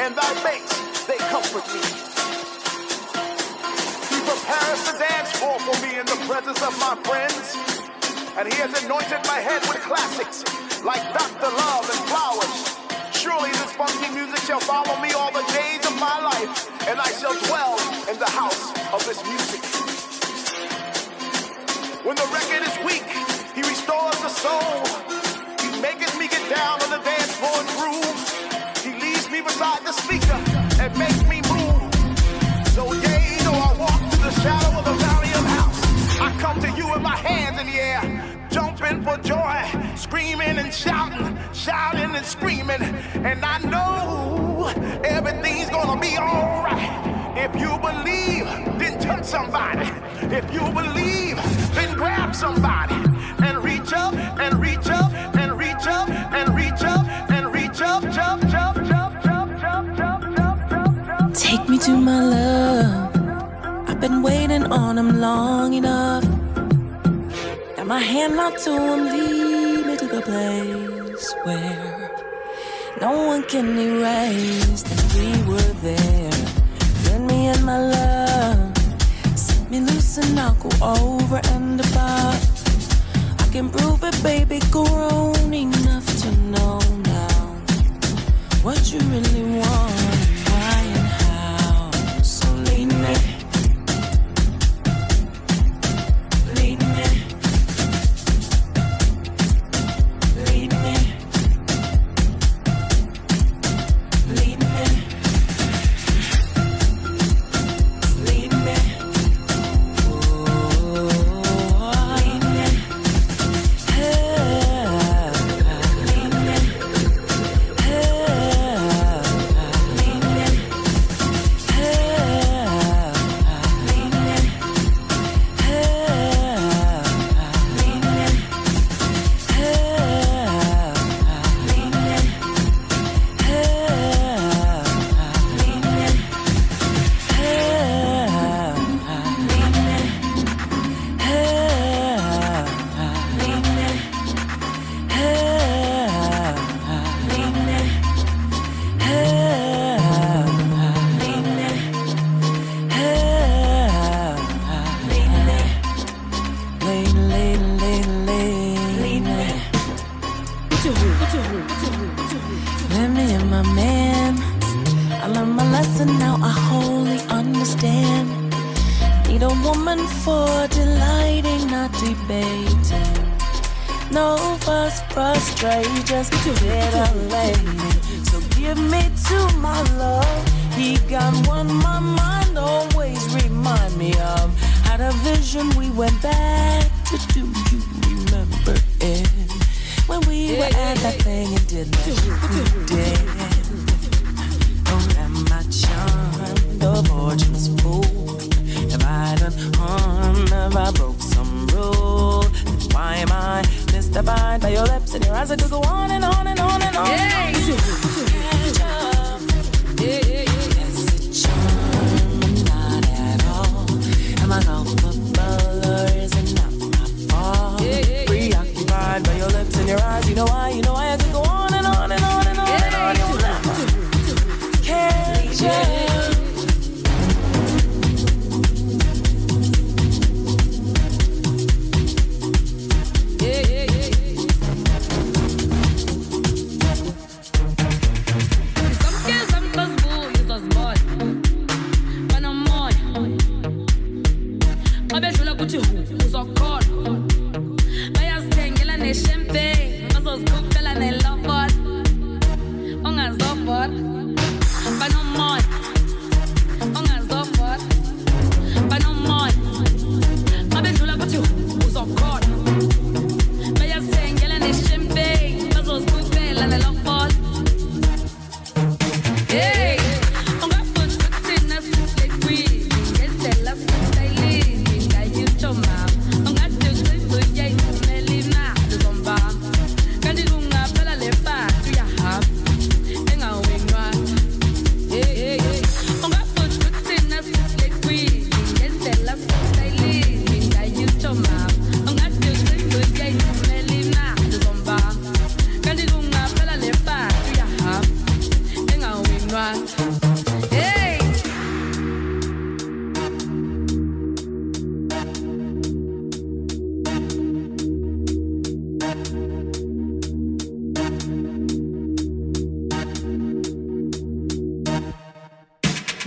and thy mates, they comfort me. He prepares the dance floor for me in the presence of my friends. And he has anointed my head with classics like Dr. Love and Flowers. Surely this funky music shall follow me all the days of my life, and I shall dwell in the house of this music. When the record is weak, he restores the soul. He maketh me get down on the jumping for joy, screaming and shouting, shouting and screaming. And I know everything's gonna be alright. If you believe, then touch somebody. If you believe, then grab somebody and reach up and reach up and reach up and reach up and reach up, jump, jump, jump, jump, jump, jump, jump, jump. Take me to my love. I've been waiting on him long enough. My hand out to him, lead me to the place where no one can erase that we were there. Then me and my love set me loose and I'll go over and above. I can prove it, baby, grown enough to know now what you really want, Need a woman for delighting, not debating. No fuss, frustrate, just get a lady. So give me to my love. He got one my mind always remind me of. Had a vision we went back to. Do you remember it? When we were at that thing and did that we did. Oh, am I charmed or fortune's? Have harm? Have I broke some rule? Then why am I mystified by your lips and your eyes? I could go on and on and on and on. Is it charm not at all? Am I culpable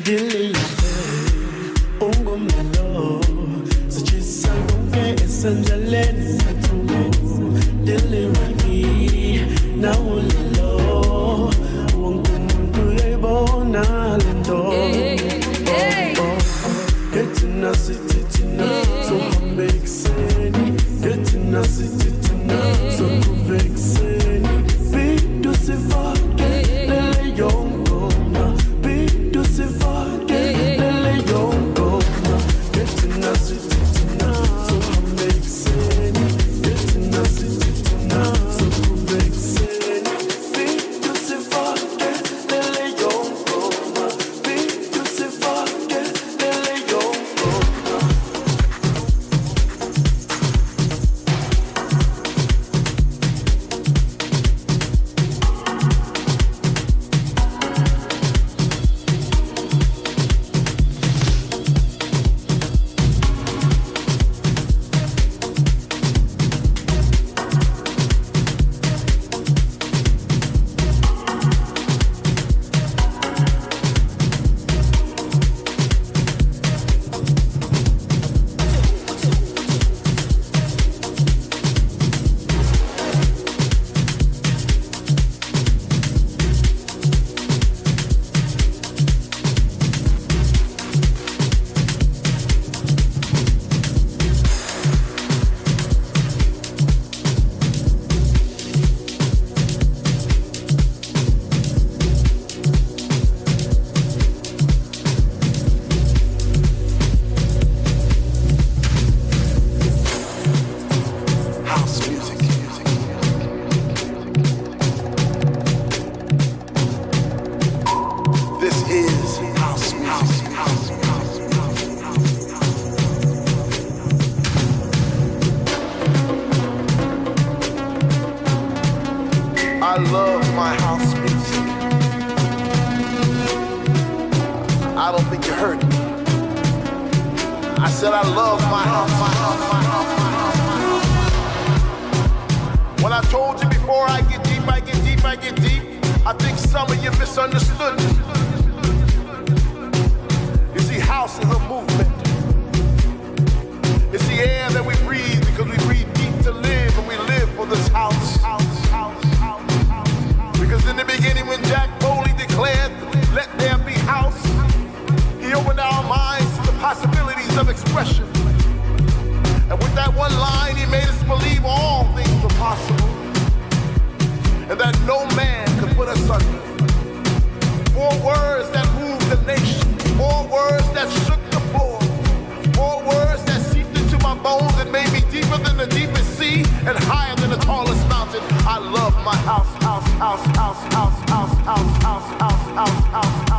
dilizwe ungumnalo sitshisa konke said I love my When I told you before I get deep, I get deep, I get deep, I think some of you misunderstood. You see, house is a movement. It's the air that we breathe because we breathe deep to live and we live for this house. house because in the beginning expression. And with that one line, he made us believe all things were possible and that no man could put us under. Four words that moved the nation, four words that shook the floor, four words that seeped into my bones and made me deeper than the deepest sea and higher than the tallest mountain. I love my house, house, house, house, house, house, house, house, house, house, house.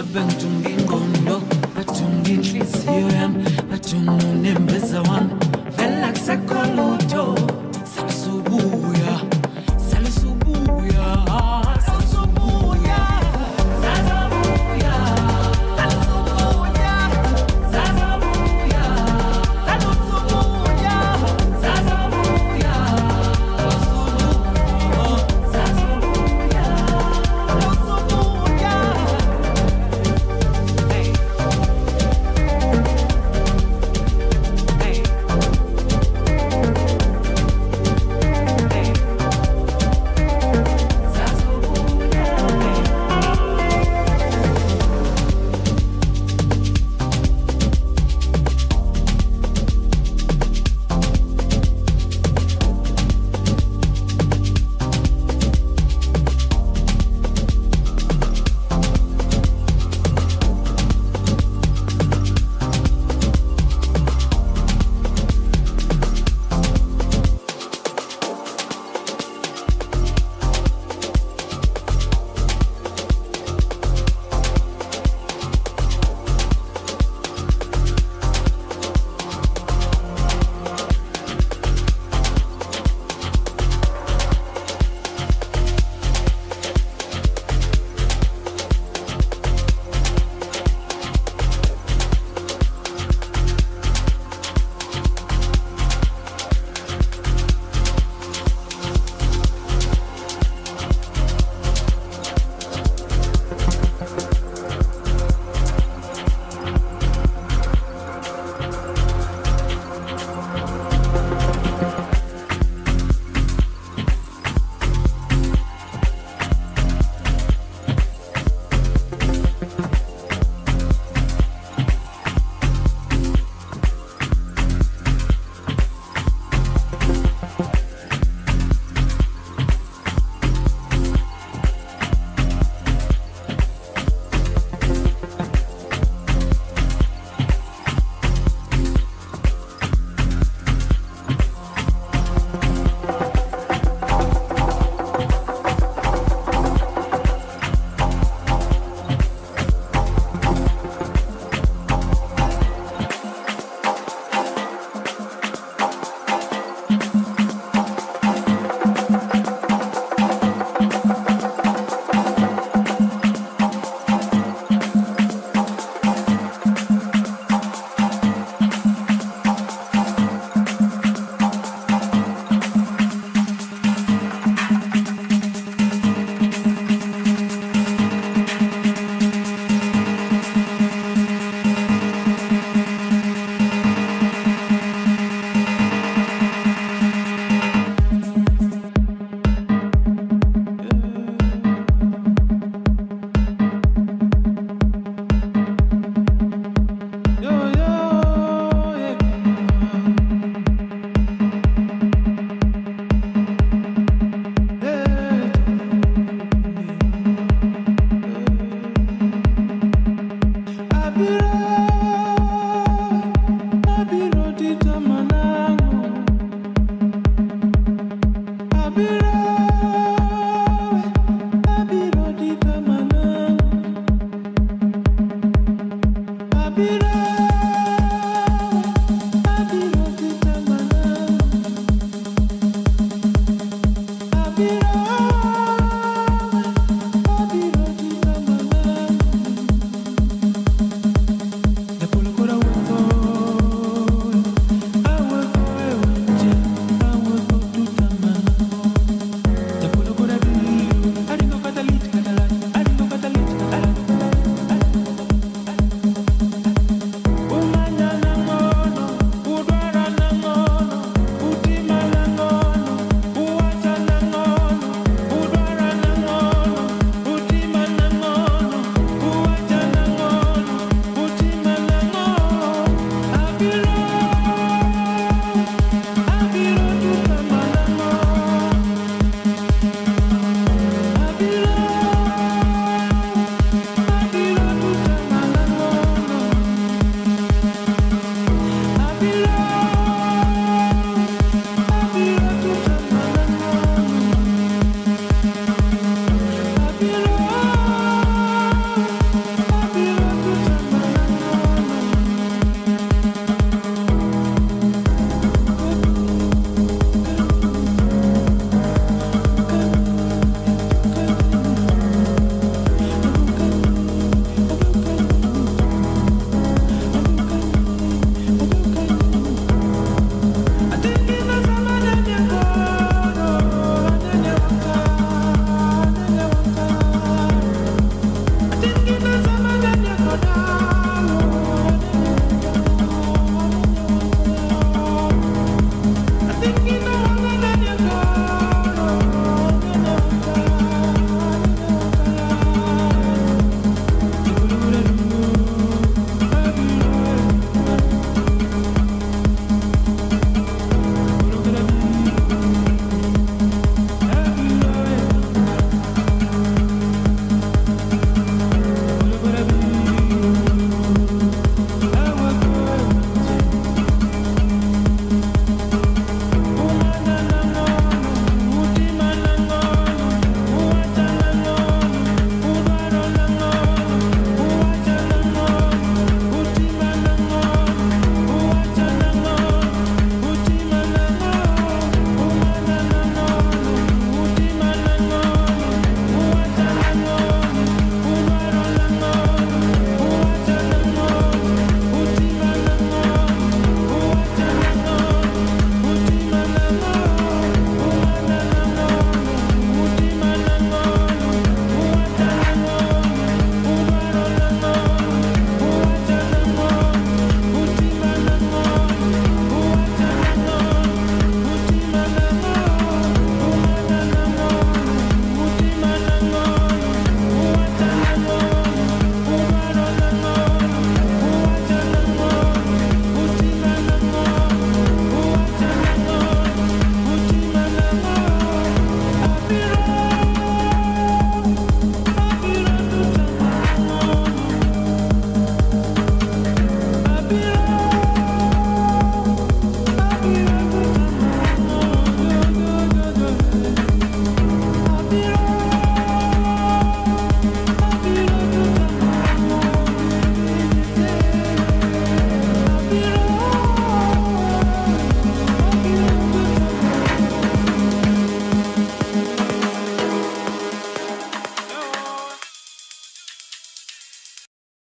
Sebeng tumbi